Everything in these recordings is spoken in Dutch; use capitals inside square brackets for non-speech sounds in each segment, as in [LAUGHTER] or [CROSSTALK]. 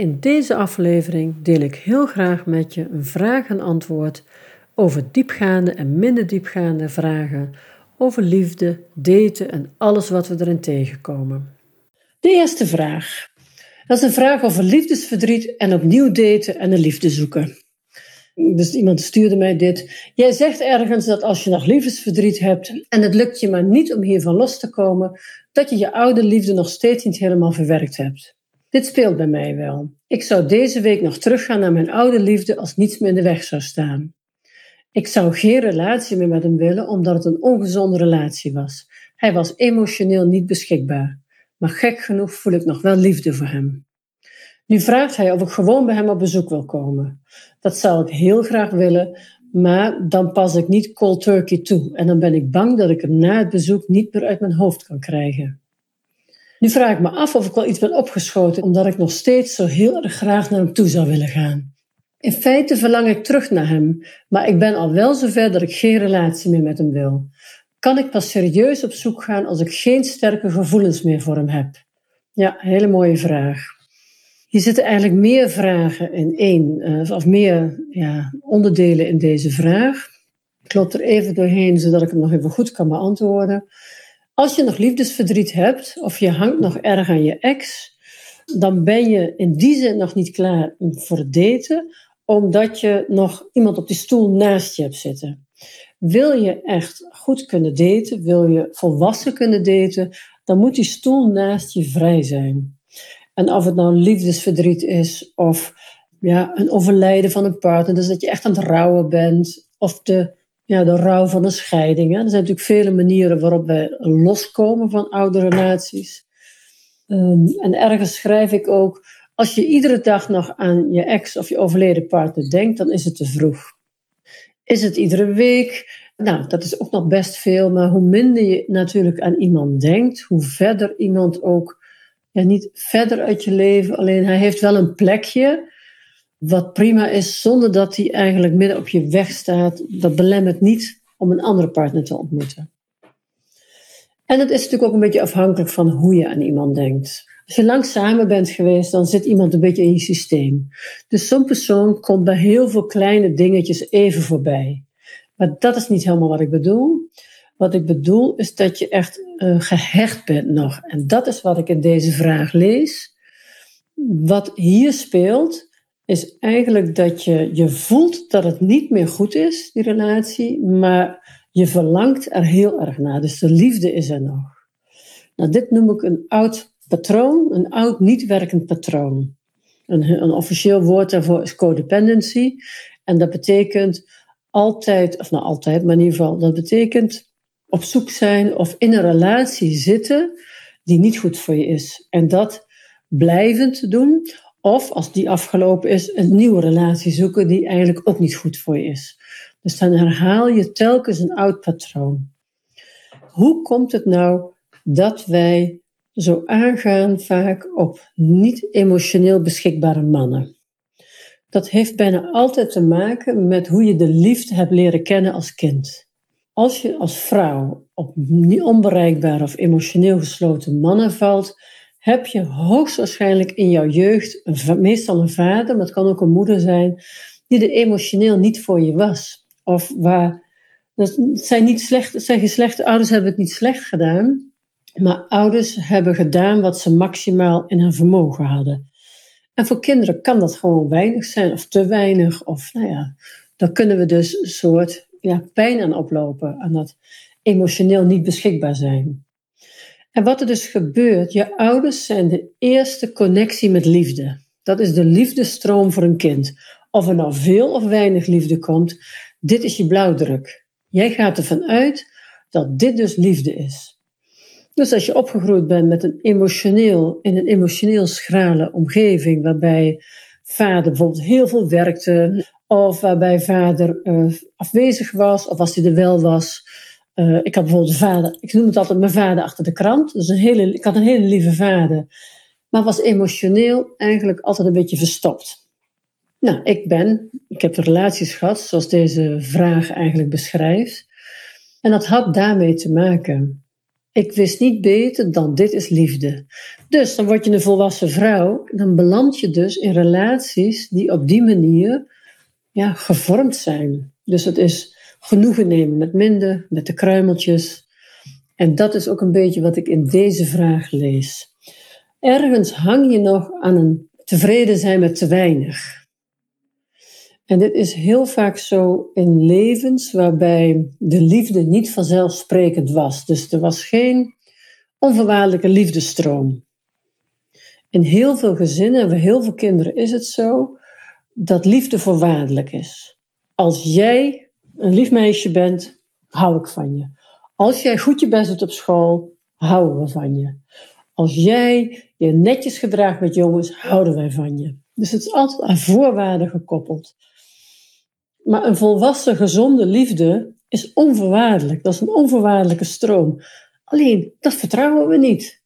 In deze aflevering deel ik heel graag met je een vraag en antwoord over diepgaande en minder diepgaande vragen over liefde, daten en alles wat we erin tegenkomen. De eerste vraag. Dat is een vraag over liefdesverdriet en opnieuw daten en een liefde zoeken. Dus iemand stuurde mij dit. Jij zegt ergens dat als je nog liefdesverdriet hebt en het lukt je maar niet om hiervan los te komen, dat je je oude liefde nog steeds niet helemaal verwerkt hebt. Dit speelt bij mij wel. Ik zou deze week nog teruggaan naar mijn oude liefde als niets meer in de weg zou staan. Ik zou geen relatie meer met hem willen omdat het een ongezonde relatie was. Hij was emotioneel niet beschikbaar. Maar gek genoeg voel ik nog wel liefde voor hem. Nu vraagt hij of ik gewoon bij hem op bezoek wil komen. Dat zou ik heel graag willen, maar dan pas ik niet cold turkey toe en dan ben ik bang dat ik hem na het bezoek niet meer uit mijn hoofd kan krijgen. Nu vraag ik me af of ik wel iets ben opgeschoten, omdat ik nog steeds zo heel erg graag naar hem toe zou willen gaan. In feite verlang ik terug naar hem, maar ik ben al wel zover dat ik geen relatie meer met hem wil. Kan ik pas serieus op zoek gaan als ik geen sterke gevoelens meer voor hem heb? Ja, hele mooie vraag. Hier zitten eigenlijk meer vragen in één, eh, of meer ja, onderdelen in deze vraag. Ik loop er even doorheen zodat ik hem nog even goed kan beantwoorden. Als je nog liefdesverdriet hebt of je hangt nog erg aan je ex, dan ben je in die zin nog niet klaar voor daten, omdat je nog iemand op die stoel naast je hebt zitten. Wil je echt goed kunnen daten, wil je volwassen kunnen daten, dan moet die stoel naast je vrij zijn. En of het nou liefdesverdriet is of ja, een overlijden van een partner, dus dat je echt aan het rouwen bent, of de ja, de rouw van een scheiding. Hè. Er zijn natuurlijk vele manieren waarop wij loskomen van oude relaties. Um, en ergens schrijf ik ook, als je iedere dag nog aan je ex of je overleden partner denkt, dan is het te vroeg. Is het iedere week? Nou, dat is ook nog best veel, maar hoe minder je natuurlijk aan iemand denkt, hoe verder iemand ook, ja, niet verder uit je leven, alleen hij heeft wel een plekje wat prima is, zonder dat hij eigenlijk midden op je weg staat. Dat belemmert niet om een andere partner te ontmoeten. En het is natuurlijk ook een beetje afhankelijk van hoe je aan iemand denkt. Als je lang samen bent geweest, dan zit iemand een beetje in je systeem. Dus zo'n persoon komt bij heel veel kleine dingetjes even voorbij. Maar dat is niet helemaal wat ik bedoel. Wat ik bedoel is dat je echt uh, gehecht bent nog. En dat is wat ik in deze vraag lees. Wat hier speelt, is eigenlijk dat je, je voelt dat het niet meer goed is, die relatie, maar je verlangt er heel erg naar. Dus de liefde is er nog. Nou, dit noem ik een oud patroon, een oud niet werkend patroon. Een, een officieel woord daarvoor is codependency. En dat betekent altijd, of nou altijd, maar in ieder geval, dat betekent op zoek zijn of in een relatie zitten die niet goed voor je is. En dat blijvend doen, of als die afgelopen is, een nieuwe relatie zoeken die eigenlijk ook niet goed voor je is. Dus dan herhaal je telkens een oud patroon. Hoe komt het nou dat wij zo aangaan vaak op niet emotioneel beschikbare mannen? Dat heeft bijna altijd te maken met hoe je de liefde hebt leren kennen als kind. Als je als vrouw op onbereikbare of emotioneel gesloten mannen valt, heb je hoogstwaarschijnlijk in jouw jeugd meestal een vader, maar het kan ook een moeder zijn, die er emotioneel niet voor je was. Of waar, dat zijn, niet slecht, zijn geen ouders hebben het niet slecht gedaan, maar ouders hebben gedaan wat ze maximaal in hun vermogen hadden. En voor kinderen kan dat gewoon weinig zijn, of te weinig, of nou ja, dan kunnen we dus een soort ja, pijn aan oplopen, aan dat emotioneel niet beschikbaar zijn. En wat er dus gebeurt, je ouders zijn de eerste connectie met liefde. Dat is de liefdestroom voor een kind. Of er nou veel of weinig liefde komt, dit is je blauwdruk. Jij gaat ervan uit dat dit dus liefde is. Dus als je opgegroeid bent met een emotioneel, in een emotioneel schrale omgeving, waarbij vader bijvoorbeeld heel veel werkte, of waarbij vader uh, afwezig was, of als hij er wel was, uh, ik had bijvoorbeeld een vader, ik noem het altijd mijn vader achter de krant. Dus een hele, ik had een hele lieve vader, maar was emotioneel eigenlijk altijd een beetje verstopt. Nou, ik ben, ik heb relaties gehad zoals deze vraag eigenlijk beschrijft. En dat had daarmee te maken. Ik wist niet beter dan dit is liefde. Dus dan word je een volwassen vrouw. Dan beland je dus in relaties die op die manier ja, gevormd zijn. Dus het is genoegen nemen met minder, met de kruimeltjes. En dat is ook een beetje wat ik in deze vraag lees. Ergens hang je nog aan een tevreden zijn met te weinig. En dit is heel vaak zo in levens waarbij de liefde niet vanzelfsprekend was. Dus er was geen onvoorwaardelijke liefdestroom. In heel veel gezinnen, bij heel veel kinderen is het zo dat liefde voorwaardelijk is. Als jij een lief meisje bent, hou ik van je. Als jij goed je best doet op school, houden we van je. Als jij je netjes gedraagt met jongens, houden wij van je. Dus het is altijd aan voorwaarden gekoppeld. Maar een volwassen, gezonde liefde is onvoorwaardelijk. Dat is een onvoorwaardelijke stroom. Alleen, dat vertrouwen we niet.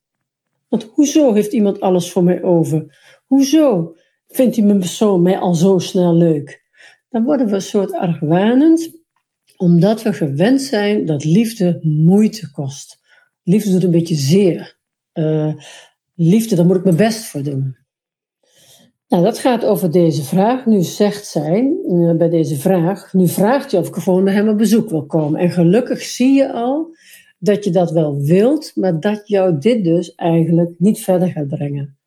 Want hoezo heeft iemand alles voor mij over? Hoezo vindt die persoon mij al zo snel leuk? Dan worden we een soort argwanend, omdat we gewend zijn dat liefde moeite kost. Liefde doet een beetje zeer. Uh, liefde, daar moet ik mijn best voor doen. Nou, dat gaat over deze vraag. Nu zegt zij uh, bij deze vraag, nu vraagt hij of ik gewoon bij hem op bezoek wil komen. En gelukkig zie je al dat je dat wel wilt, maar dat jou dit dus eigenlijk niet verder gaat brengen.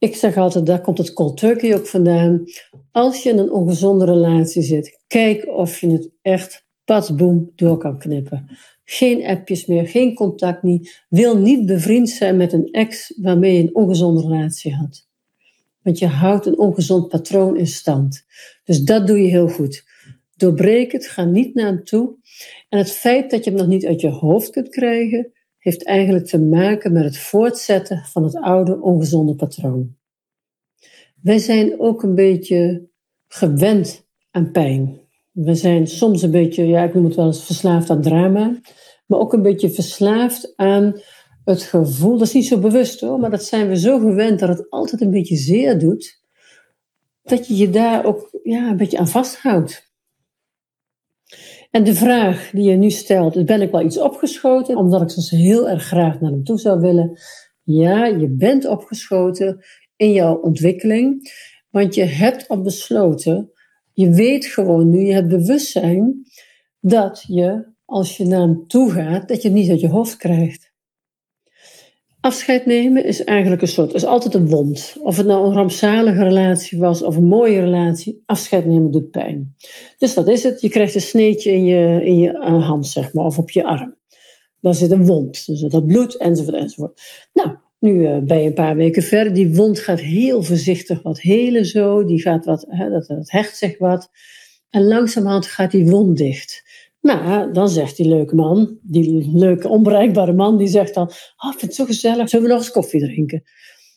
Ik zeg altijd, daar komt het cold turkey ook vandaan. Als je in een ongezonde relatie zit, kijk of je het echt boem door kan knippen. Geen appjes meer, geen contact niet. Wil niet bevriend zijn met een ex waarmee je een ongezonde relatie had. Want je houdt een ongezond patroon in stand. Dus dat doe je heel goed. Doorbreek het, ga niet naar hem toe. En het feit dat je hem nog niet uit je hoofd kunt krijgen, heeft eigenlijk te maken met het voortzetten van het oude ongezonde patroon. Wij zijn ook een beetje gewend aan pijn. We zijn soms een beetje, ja, ik noem het wel eens verslaafd aan drama, maar ook een beetje verslaafd aan het gevoel, dat is niet zo bewust hoor, maar dat zijn we zo gewend dat het altijd een beetje zeer doet, dat je je daar ook ja, een beetje aan vasthoudt. En de vraag die je nu stelt, ben ik wel iets opgeschoten, omdat ik soms heel erg graag naar hem toe zou willen. Ja, je bent opgeschoten in jouw ontwikkeling, want je hebt al besloten, je weet gewoon nu, je hebt bewustzijn dat je, als je naar hem toe gaat, dat je het niet uit je hoofd krijgt. Afscheid nemen is eigenlijk een soort, is altijd een wond. Of het nou een rampzalige relatie was of een mooie relatie, afscheid nemen doet pijn. Dus wat is het? Je krijgt een sneetje in je, in je eh, hand, zeg maar, of op je arm. Daar zit een wond, dus dat bloed, enzovoort, enzovoort. Nou, nu uh, ben je een paar weken verder. Die wond gaat heel voorzichtig wat helen zo. Die gaat wat, hè, dat, dat hecht zich wat. En langzamerhand gaat die wond dicht. Nou, dan zegt die leuke man, die leuke onbereikbare man, die zegt dan, oh, ik vind het zo gezellig, zullen we nog eens koffie drinken?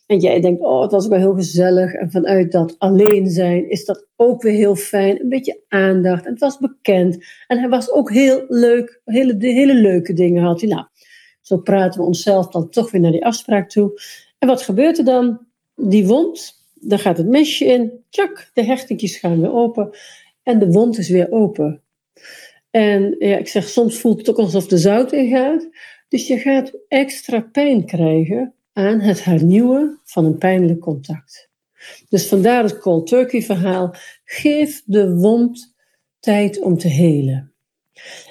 En jij denkt, oh, het was wel heel gezellig. En vanuit dat alleen zijn is dat ook weer heel fijn. Een beetje aandacht. En het was bekend. En hij was ook heel leuk. Hele, hele leuke dingen had hij. Nou, zo praten we onszelf dan toch weer naar die afspraak toe. En wat gebeurt er dan? Die wond, daar gaat het mesje in. Tjak, de hechtingjes gaan weer open. En de wond is weer open. En ja, ik zeg, soms voelt het ook alsof de zout ingaat. Dus je gaat extra pijn krijgen aan het hernieuwen van een pijnlijk contact. Dus vandaar het cold turkey verhaal. Geef de wond tijd om te helen.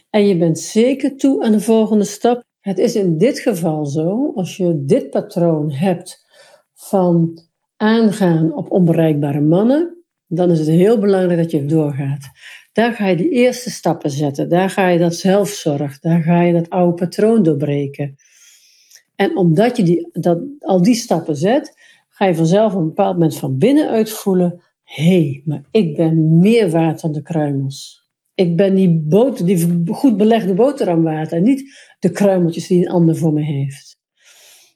En je bent zeker toe aan de volgende stap. Het is in dit geval zo, als je dit patroon hebt van aangaan op onbereikbare mannen, dan is het heel belangrijk dat je doorgaat. Daar ga je die eerste stappen zetten. Daar ga je dat zelfzorg, daar ga je dat oude patroon doorbreken. En omdat je die, dat, al die stappen zet, ga je vanzelf op een bepaald moment van binnenuit voelen: hé, hey, maar ik ben meer waard dan de kruimels. Ik ben die, boter, die goed belegde boterham en niet de kruimeltjes die een ander voor me heeft.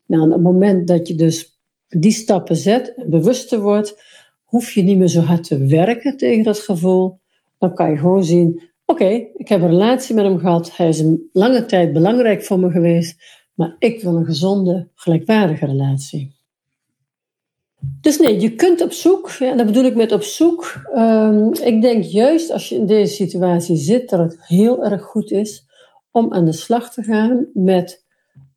Nou, op het moment dat je dus die stappen zet bewuster wordt, hoef je niet meer zo hard te werken tegen dat gevoel, dan kan je gewoon zien: oké, ik heb een relatie met hem gehad. Hij is een lange tijd belangrijk voor me geweest. Maar ik wil een gezonde, gelijkwaardige relatie. Dus nee, je kunt op zoek, ja, dat bedoel ik met op zoek. Um, ik denk juist als je in deze situatie zit, dat het heel erg goed is om aan de slag te gaan met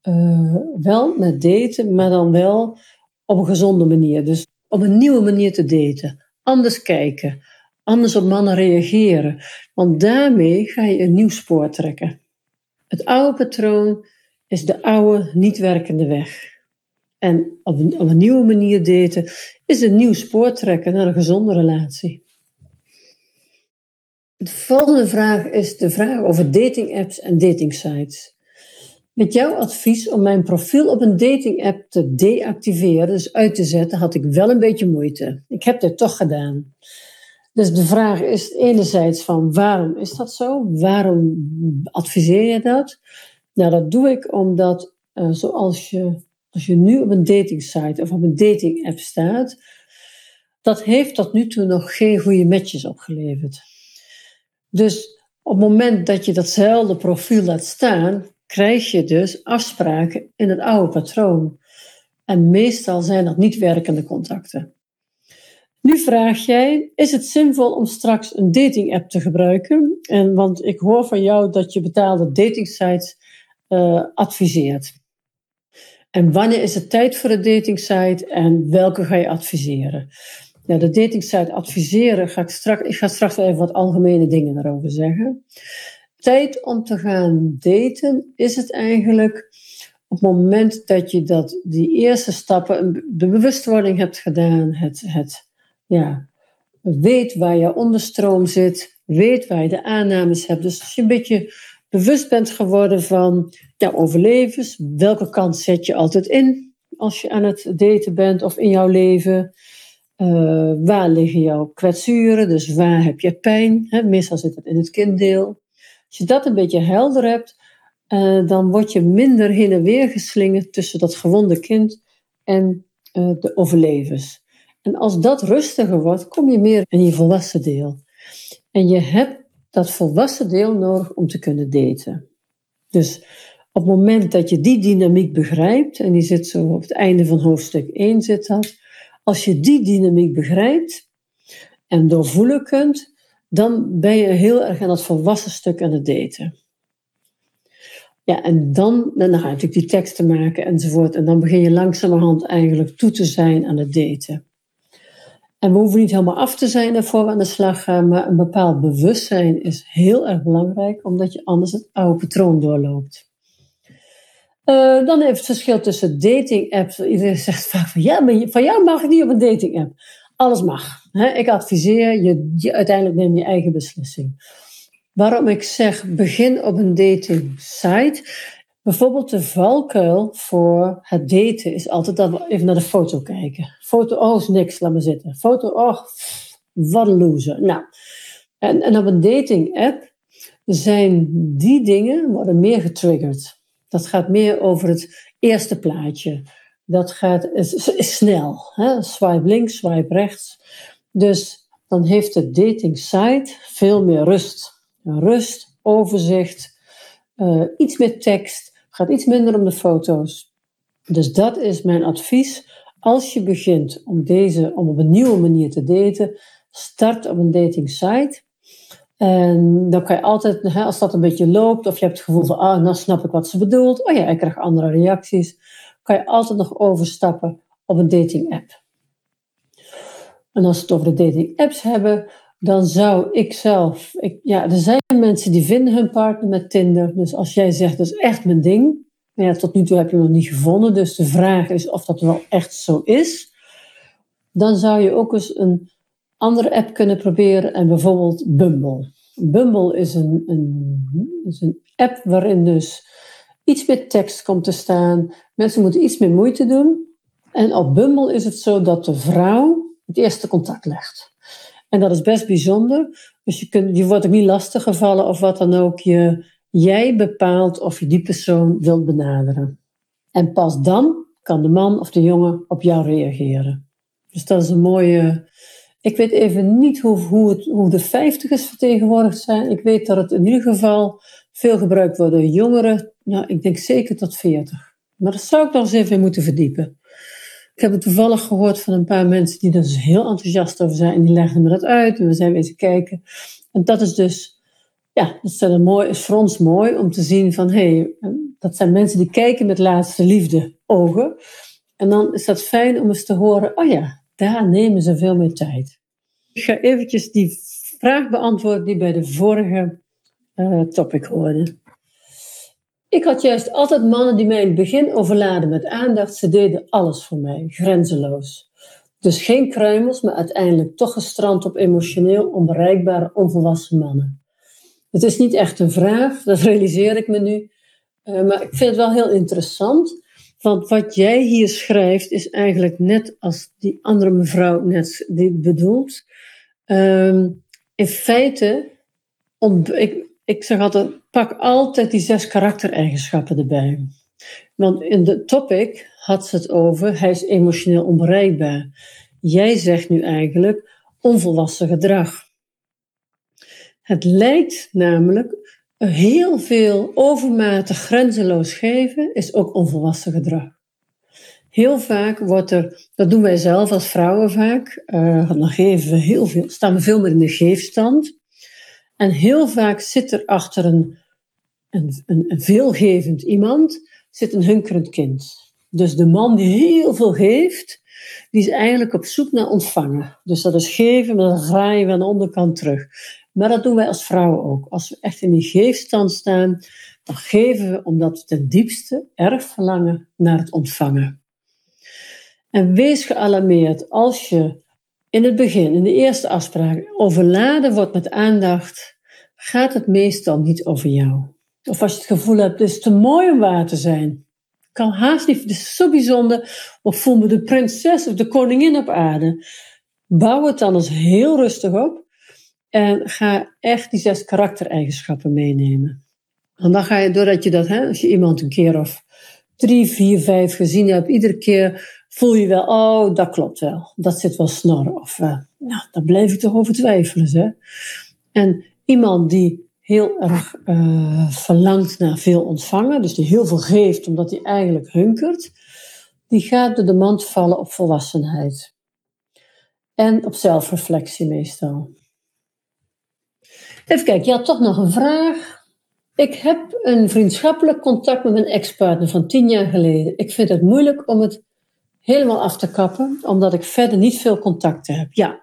uh, wel met daten, maar dan wel op een gezonde manier. Dus op een nieuwe manier te daten. Anders kijken. Anders op mannen reageren. Want daarmee ga je een nieuw spoor trekken. Het oude patroon is de oude, niet werkende weg. En op een, nieuwe manier daten is een nieuw spoor trekken naar een gezonde relatie. De volgende vraag is de vraag over dating apps en dating sites. Met jouw advies om mijn profiel op een dating app te deactiveren, dus uit te zetten, had ik wel een beetje moeite. Ik heb dit toch gedaan. Dus de vraag is enerzijds van waarom is dat zo? Waarom adviseer je dat? Nou, dat doe ik omdat uh, zoals je, als je nu op een dating site of op een dating app staat, dat heeft tot nu toe nog geen goede matches opgeleverd. Dus op het moment dat je datzelfde profiel laat staan, krijg je dus afspraken in het oude patroon. En meestal zijn dat niet werkende contacten. Nu vraag jij, is het zinvol om straks een dating app te gebruiken? En, want ik hoor van jou dat je betaalde datingsites uh, adviseert. En wanneer is het tijd voor een datingsite en welke ga je adviseren? Ja, de datingsite adviseren ga ik straks. Ik ga straks even wat algemene dingen daarover zeggen. Tijd om te gaan daten is het eigenlijk op het moment dat je dat, die eerste stappen, de bewustwording hebt gedaan, het, het ja, weet waar je onderstroom zit, weet waar je de aannames hebt. Dus als je een beetje bewust bent geworden van ja, overlevens, welke kant zet je altijd in als je aan het daten bent of in jouw leven. Uh, waar liggen jouw kwetsuren, dus waar heb je pijn? Hè? Meestal zit het in het kinddeel. Als je dat een beetje helder hebt, uh, dan word je minder heen en weer geslingerd tussen dat gewonde kind en uh, de overlevens. En als dat rustiger wordt, kom je meer in je volwassen deel. En je hebt dat volwassen deel nodig om te kunnen daten. Dus op het moment dat je die dynamiek begrijpt, en die zit zo op het einde van hoofdstuk 1 zit dat, als je die dynamiek begrijpt en doorvoelen kunt, dan ben je heel erg aan dat volwassen stuk aan het daten. Ja, en dan, dan ga je natuurlijk die teksten maken enzovoort. En dan begin je langzamerhand eigenlijk toe te zijn aan het daten. En we hoeven niet helemaal af te zijn we aan de slag gaan, maar een bepaald bewustzijn is heel erg belangrijk, omdat je anders het oude patroon doorloopt. Uh, dan even het verschil tussen dating apps. Iedereen [LAUGHS] zegt vaak van ja, maar van jou mag ik niet op een dating app. Alles mag. Ik adviseer je, je, uiteindelijk neem je eigen beslissing. Waarom ik zeg begin op een dating site. Bijvoorbeeld de valkuil voor het daten is altijd dat we even naar de foto kijken. Foto, oh is niks, laat maar zitten. Foto, oh, wat een loser. Nou, en, en op een dating app zijn die dingen worden meer getriggerd. Dat gaat meer over het eerste plaatje. Dat gaat is, snel. Hè? Swipe links, swipe rechts. Dus dan heeft de dating site veel meer rust. Rust, overzicht, uh, iets meer tekst, gaat iets minder om de foto's. Dus dat is mijn advies. Als je begint om, deze, om op een nieuwe manier te daten, start op een dating site. En dan kan je altijd, als dat een beetje loopt, of je hebt het gevoel van, ah, nou snap ik wat ze bedoelt. Oh ja, ik krijg andere reacties. Kan je altijd nog overstappen op een dating app. En als we het over de dating apps hebben, dan zou ik zelf, ik, ja, er zijn mensen die vinden hun partner met Tinder. Dus als jij zegt, dat is echt mijn ding. Ja, tot nu toe heb je hem nog niet gevonden. Dus de vraag is of dat wel echt zo is. Dan zou je ook eens een andere app kunnen proberen en bijvoorbeeld Bumble. Bumble is een, een, is een app waarin dus iets meer tekst komt te staan. Mensen moeten iets meer moeite doen. En op Bumble is het zo dat de vrouw het eerste contact legt. En dat is best bijzonder. Dus je, kunt, je wordt ook niet lastiggevallen of wat dan ook. Je, jij bepaalt of je die persoon wilt benaderen. En pas dan kan de man of de jongen op jou reageren. Dus dat is een mooie ik weet even niet hoe, hoe, het, hoe de vijftigers vertegenwoordigd zijn. Ik weet dat het in ieder geval veel gebruikt wordt door jongeren. Nou, ik denk zeker tot 40. Maar dat zou ik nog eens even moeten verdiepen. Ik heb het toevallig gehoord van een paar mensen die er dus heel enthousiast over zijn. En die legden me dat uit en we zijn weer kijken. En dat is dus, ja, dat is, mooi, is voor ons mooi om te zien van, hé, hey, dat zijn mensen die kijken met laatste liefde ogen. En dan is dat fijn om eens te horen, oh ja, daar nemen ze veel meer tijd. Ik ga eventjes die vraag beantwoorden die bij de vorige uh, topic hoorde. Ik had juist altijd mannen die mij in het begin overladen met aandacht. Ze deden alles voor mij, grenzeloos. Dus geen kruimels, maar uiteindelijk toch gestrand op emotioneel onbereikbare, onvolwassen mannen. Het is niet echt een vraag, [LAUGHS] dat realiseer ik me nu. Uh, maar ik vind het wel heel interessant. Want wat jij hier schrijft is eigenlijk net als die andere mevrouw net die bedoelt. Um, in feite, ik, ik zeg altijd, pak altijd die zes karaktereigenschappen erbij. Want in de topic had ze het over, hij is emotioneel onbereikbaar. Jij zegt nu eigenlijk onvolwassen gedrag. Het lijkt namelijk heel veel overmatig grenzeloos geven, is ook onvolwassen gedrag. Heel vaak wordt er, dat doen wij zelf als vrouwen vaak, uh, dan geven we heel veel, staan we veel meer in de geefstand. En heel vaak zit er achter een, een, een, veelgevend iemand, zit een hunkerend kind. Dus de man die heel veel geeft, die is eigenlijk op zoek naar ontvangen. Dus dat is geven, maar dan graaien we aan de onderkant terug. Maar dat doen wij als vrouwen ook. Als we echt in die geefstand staan, dan geven we omdat we ten diepste erg verlangen naar het ontvangen. En wees gealarmeerd als je in het begin, in de eerste afspraak, overladen wordt met aandacht, gaat het meestal niet over jou. Of als je het gevoel hebt, het is te mooi om waar te zijn. Kan haast niet, het is zo bijzonder. Of voel me de prinses of de koningin op aarde. Bouw het dan eens heel rustig op. En ga echt die zes karaktereigenschappen meenemen. En dan ga je, doordat je dat, hè, als je iemand een keer of drie, vier, vijf gezien hebt, iedere keer voel je wel, oh, dat klopt wel. Dat zit wel snor. Of, uh, nou, daar blijf ik toch over twijfelen. Hè? En iemand die heel erg uh, verlangt naar veel ontvangen, dus die heel veel geeft omdat hij eigenlijk hunkert, die gaat door de mand vallen op volwassenheid. En op zelfreflectie meestal. Even kijken, je had toch nog een vraag. Ik heb een vriendschappelijk contact met een ex-partner van tien jaar geleden. Ik vind het moeilijk om het helemaal af te kappen, omdat ik verder niet veel contacten heb. Ja,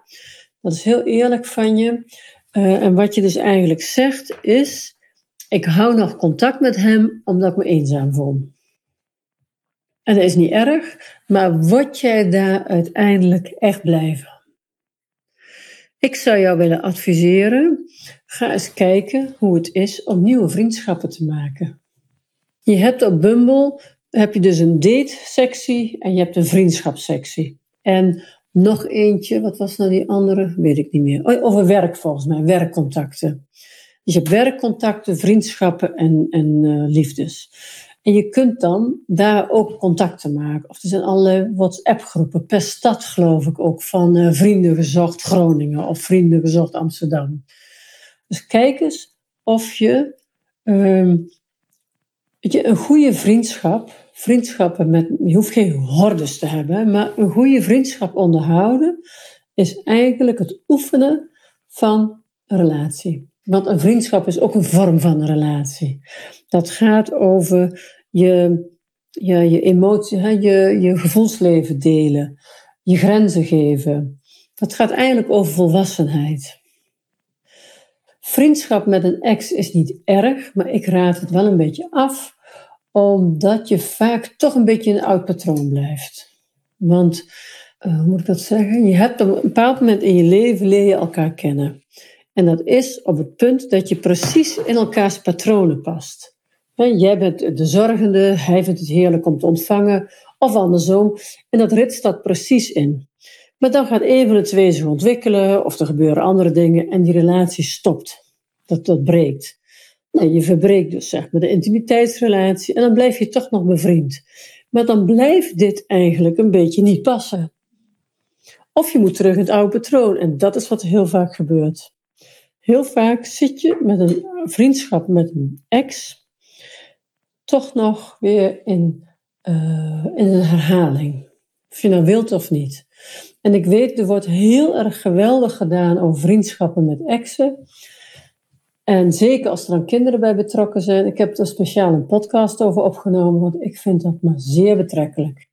dat is heel eerlijk van je. Uh, en wat je dus eigenlijk zegt is: ik hou nog contact met hem omdat ik me eenzaam voel. En dat is niet erg, maar word jij daar uiteindelijk echt blijven? Ik zou jou willen adviseren: ga eens kijken hoe het is om nieuwe vriendschappen te maken. Je hebt op Bumble heb je dus een date-sectie en je hebt een vriendschapssectie. En nog eentje, wat was nou die andere? Weet ik niet meer. Oh, over werk volgens mij, werkcontacten. Dus je hebt werkcontacten, vriendschappen en, en uh, liefdes. En je kunt dan daar ook contacten maken. Of er zijn allerlei WhatsApp-groepen, per stad geloof ik ook, van uh, Vrienden Gezocht Groningen of Vrienden Gezocht Amsterdam. Dus kijk eens of je, um, je een goede vriendschap, vriendschappen met, je hoeft geen hordes te hebben, maar een goede vriendschap onderhouden is eigenlijk het oefenen van een relatie. Want een vriendschap is ook een vorm van een relatie. Dat gaat over je, je, je emotie, je, je gevoelsleven delen, je grenzen geven. Dat gaat eigenlijk over volwassenheid. Vriendschap met een ex is niet erg, maar ik raad het wel een beetje af, omdat je vaak toch een beetje een oud patroon blijft. Want, uh, hoe moet ik dat zeggen? Je hebt op een bepaald moment in je leven leer je elkaar kennen. En dat is op het punt dat je precies in elkaars patronen past. Jij bent de zorgende, hij vindt het heerlijk om te ontvangen, of andersom. En dat rit staat precies in. Maar dan gaat een van de twee zich ontwikkelen, of er gebeuren andere dingen, en die relatie stopt. Dat, dat breekt. Nou, je verbreekt dus zeg maar de intimiteitsrelatie, en dan blijf je toch nog bevriend. Maar dan blijft dit eigenlijk een beetje niet passen. Of je moet terug in het oude patroon, en dat is wat heel vaak gebeurt. Heel vaak zit je met een vriendschap met een ex toch nog weer in, uh, in een herhaling. Of je nou wilt of niet. En ik weet, er wordt heel erg geweldig gedaan over vriendschappen met exen. En zeker als er dan kinderen bij betrokken zijn. Ik heb er speciaal een podcast over opgenomen, want ik vind dat maar zeer betrekkelijk.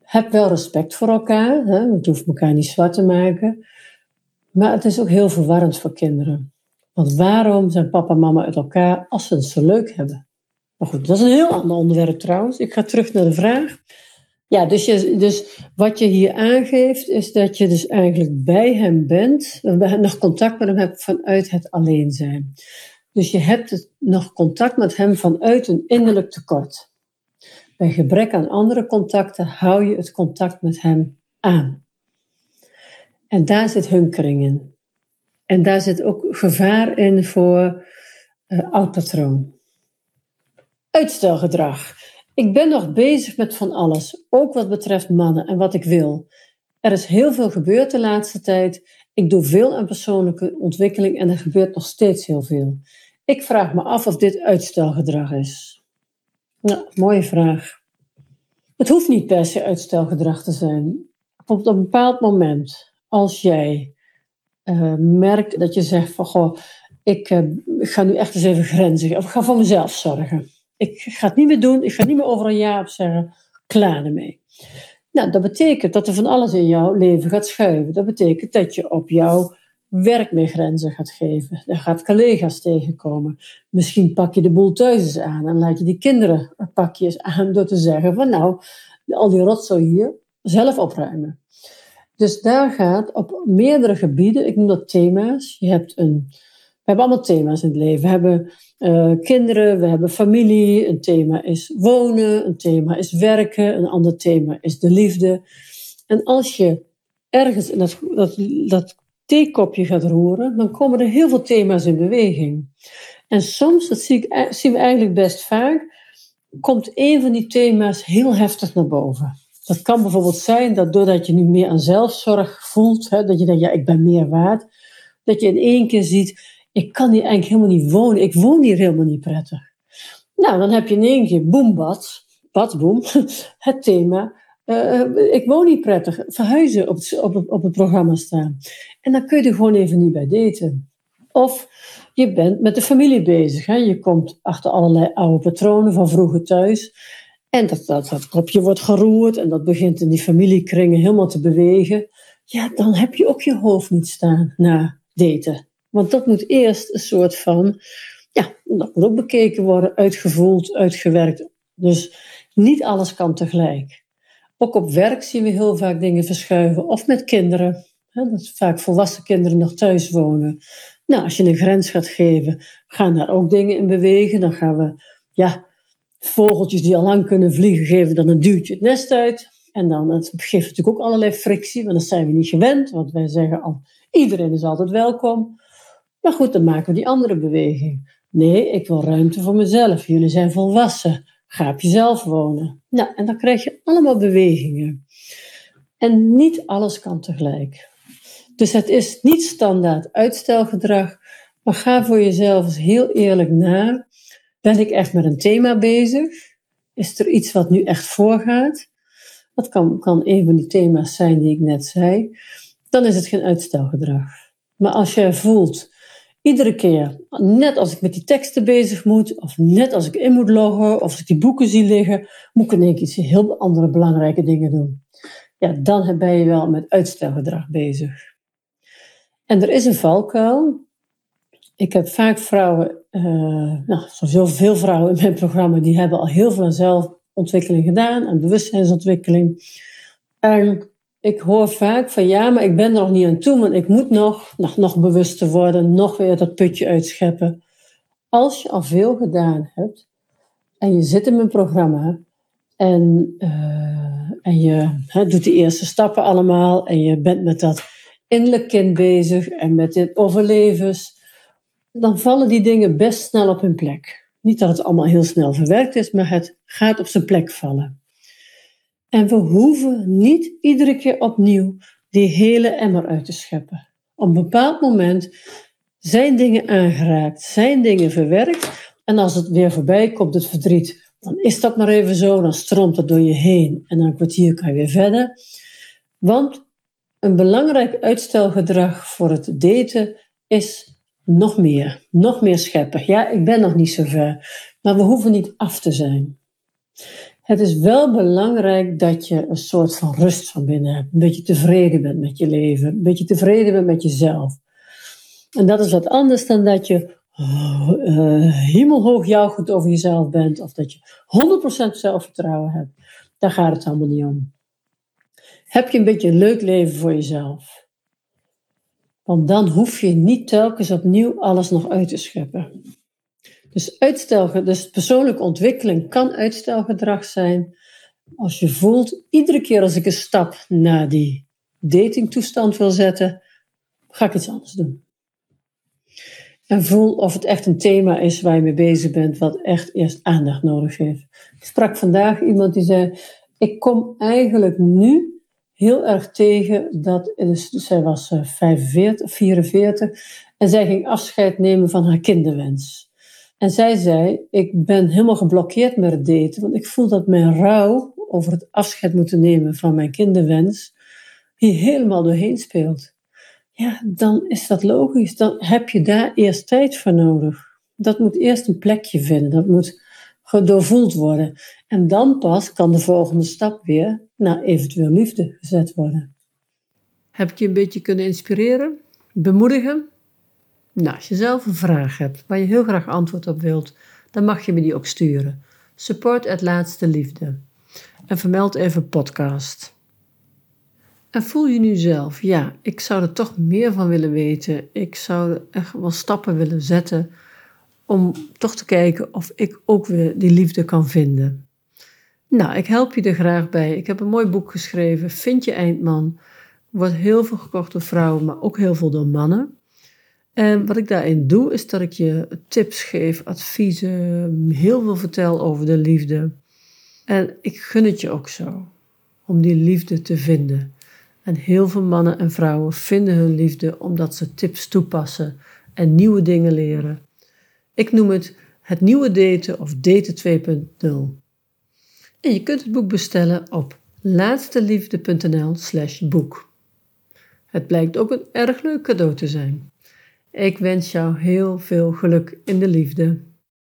Heb wel respect voor elkaar, hè, je hoeft elkaar niet zwart te maken. Maar het is ook heel verwarrend voor kinderen. Want waarom zijn papa en mama uit elkaar als ze het zo leuk hebben? Maar goed, dat is een heel ander onderwerp trouwens. Ik ga terug naar de vraag. Ja, dus, je, dus wat je hier aangeeft is dat je dus eigenlijk bij hem bent, nog contact met hem hebt vanuit het alleen zijn. Dus je hebt nog contact met hem vanuit een innerlijk tekort. Bij gebrek aan andere contacten hou je het contact met hem aan. En daar zit hunkering in. En daar zit ook gevaar in voor uh, oud patroon. Uitstelgedrag. Ik ben nog bezig met van alles, ook wat betreft mannen en wat ik wil. Er is heel veel gebeurd de laatste tijd. Ik doe veel aan persoonlijke ontwikkeling en er gebeurt nog steeds heel veel. Ik vraag me af of dit uitstelgedrag is. Nou, mooie vraag. Het hoeft niet per se uitstelgedrag te zijn. Op een bepaald moment, als jij uh, merkt dat je zegt van goh, ik uh, ga nu echt eens even grenzen, of ik ga voor mezelf zorgen. Ik ga het niet meer doen. Ik ga niet meer over een jaar op zeggen. Klaar ermee. Nou, dat betekent dat er van alles in jouw leven gaat schuiven. Dat betekent dat je op jouw werk meer grenzen gaat geven. Er gaat collega's tegenkomen. Misschien pak je de boel thuis eens aan en laat je die kinderen pakjes aan door te zeggen van nou, al die rotzooi hier, zelf opruimen. Dus daar gaat op meerdere gebieden, ik noem dat thema's. Je hebt een, hebben allemaal thema's in het leven. We hebben uh, kinderen, we hebben familie. Een thema is wonen, een thema is werken, een ander thema is de liefde. En als je ergens in dat, dat, dat theekopje gaat roeren, dan komen er heel veel thema's in beweging. En soms, dat zie ik, zien we eigenlijk best vaak, komt een van die thema's heel heftig naar boven. Dat kan bijvoorbeeld zijn dat doordat je nu meer aan zelfzorg voelt, hè, dat je denkt, ja, ik ben meer waard, dat je in één keer ziet, ik kan hier eigenlijk helemaal niet wonen. Ik woon hier helemaal niet prettig. Nou, dan heb je in één keer boembad, badboom, [LAUGHS] het thema. Uh, ik woon niet prettig. Verhuizen op het, op, op het programma staan. En dan kun je er gewoon even niet bij daten. Of je bent met de familie bezig. Hè? Je komt achter allerlei oude patronen van vroeger thuis. En dat, dat, dat kopje wordt geroerd en dat begint in die familiekringen helemaal te bewegen. Ja, dan heb je ook je hoofd niet staan na daten. Want dat moet eerst een soort van, ja, dat moet ook bekeken worden, uitgevoeld, uitgewerkt. Dus niet alles kan tegelijk. Ook op werk zien we heel vaak dingen verschuiven, of met kinderen. Hè, dat vaak volwassen kinderen nog thuis wonen. Nou, als je een grens gaat geven, gaan daar ook dingen in bewegen. Dan gaan we, ja, vogeltjes die al lang kunnen vliegen, geven dan een duwtje het nest uit. En dan het geeft natuurlijk ook allerlei frictie, want dat zijn we niet gewend. Want wij zeggen al, iedereen is altijd welkom. Maar goed, dan maken we die andere beweging. Nee, ik wil ruimte voor mezelf. Jullie zijn volwassen. Ga op jezelf wonen. Nou, en dan krijg je allemaal bewegingen. En niet alles kan tegelijk. Dus het is niet standaard uitstelgedrag, maar ga voor jezelf eens heel eerlijk na. Ben ik echt met een thema bezig? Is er iets wat nu echt voorgaat? Dat kan, kan een van die thema's zijn die ik net zei. Dan is het geen uitstelgedrag. Maar als jij voelt, Iedere keer, net als ik met die teksten bezig moet, of net als ik in moet loggen, of als ik die boeken zie liggen, moet ik in één keer iets heel andere belangrijke dingen doen. Ja, dan ben je wel met uitstelgedrag bezig. En er is een valkuil. Ik heb vaak vrouwen, uh, nou, sowieso veel vrouwen in mijn programma, die hebben al heel veel aan zelfontwikkeling gedaan, en bewustzijnsontwikkeling. En ik hoor vaak van ja, maar ik ben er nog niet aan toe, want ik moet nog, nog, nog bewuster worden, nog weer dat putje uitscheppen. Als je al veel gedaan hebt en je zit in mijn programma en, uh, en je doet de eerste stappen allemaal en je bent met dat innerlijk kind bezig en met dit overlevens, dan vallen die dingen best snel op hun plek. Niet dat het allemaal heel snel verwerkt is, maar het gaat op zijn plek vallen. En we hoeven niet iedere keer opnieuw die hele emmer uit te scheppen. Op een bepaald moment zijn dingen aangeraakt, zijn dingen verwerkt. En als het weer voorbij komt, het verdriet, dan is dat maar even zo. Dan stroomt het door je heen en dan een kwartier kan je weer verder. Want een belangrijk uitstelgedrag voor het daten is nog meer, nog meer scheppen. Ja, ik ben nog niet zo ver, maar we hoeven niet af te zijn. Het is wel belangrijk dat je een soort van rust van binnen hebt. Een beetje tevreden bent met je leven. Een beetje tevreden bent met jezelf. En dat is wat anders dan dat je uh, hemelhoog jouwend over jezelf bent. Of dat je 100% zelfvertrouwen hebt. Daar gaat het allemaal niet om. Heb je een beetje een leuk leven voor jezelf. Want dan hoef je niet telkens opnieuw alles nog uit te scheppen. Dus uitstel, dus persoonlijke ontwikkeling kan uitstelgedrag zijn. Als je voelt, iedere keer als ik een stap naar die datingtoestand wil zetten, ga ik iets anders doen. En voel of het echt een thema is waar je mee bezig bent, wat echt eerst aandacht nodig heeft. Ik sprak vandaag iemand die zei: Ik kom eigenlijk nu heel erg tegen dat. Dus, zij was 45, eh, 44 en zij ging afscheid nemen van haar kinderwens. En zij zei: Ik ben helemaal geblokkeerd met het daten, want ik voel dat mijn rouw over het afscheid moeten nemen van mijn kinderwens hier helemaal doorheen speelt. Ja, dan is dat logisch. Dan heb je daar eerst tijd voor nodig. Dat moet eerst een plekje vinden. Dat moet gedoorvoeld worden. En dan pas kan de volgende stap weer naar eventueel liefde gezet worden. Heb ik je een beetje kunnen inspireren? Bemoedigen? Nou, als je zelf een vraag hebt waar je heel graag antwoord op wilt, dan mag je me die ook sturen. Support het laatste liefde. En vermeld even podcast. En voel je nu zelf, ja, ik zou er toch meer van willen weten. Ik zou echt wel stappen willen zetten om toch te kijken of ik ook weer die liefde kan vinden. Nou, ik help je er graag bij. Ik heb een mooi boek geschreven, Vind je Eindman. Wordt heel veel gekocht door vrouwen, maar ook heel veel door mannen. En wat ik daarin doe, is dat ik je tips geef, adviezen, heel veel vertel over de liefde. En ik gun het je ook zo, om die liefde te vinden. En heel veel mannen en vrouwen vinden hun liefde omdat ze tips toepassen en nieuwe dingen leren. Ik noem het het nieuwe daten of daten 2.0. En je kunt het boek bestellen op laatsteliefde.nl/slash boek. Het blijkt ook een erg leuk cadeau te zijn. Ik wens jou heel veel geluk in de liefde.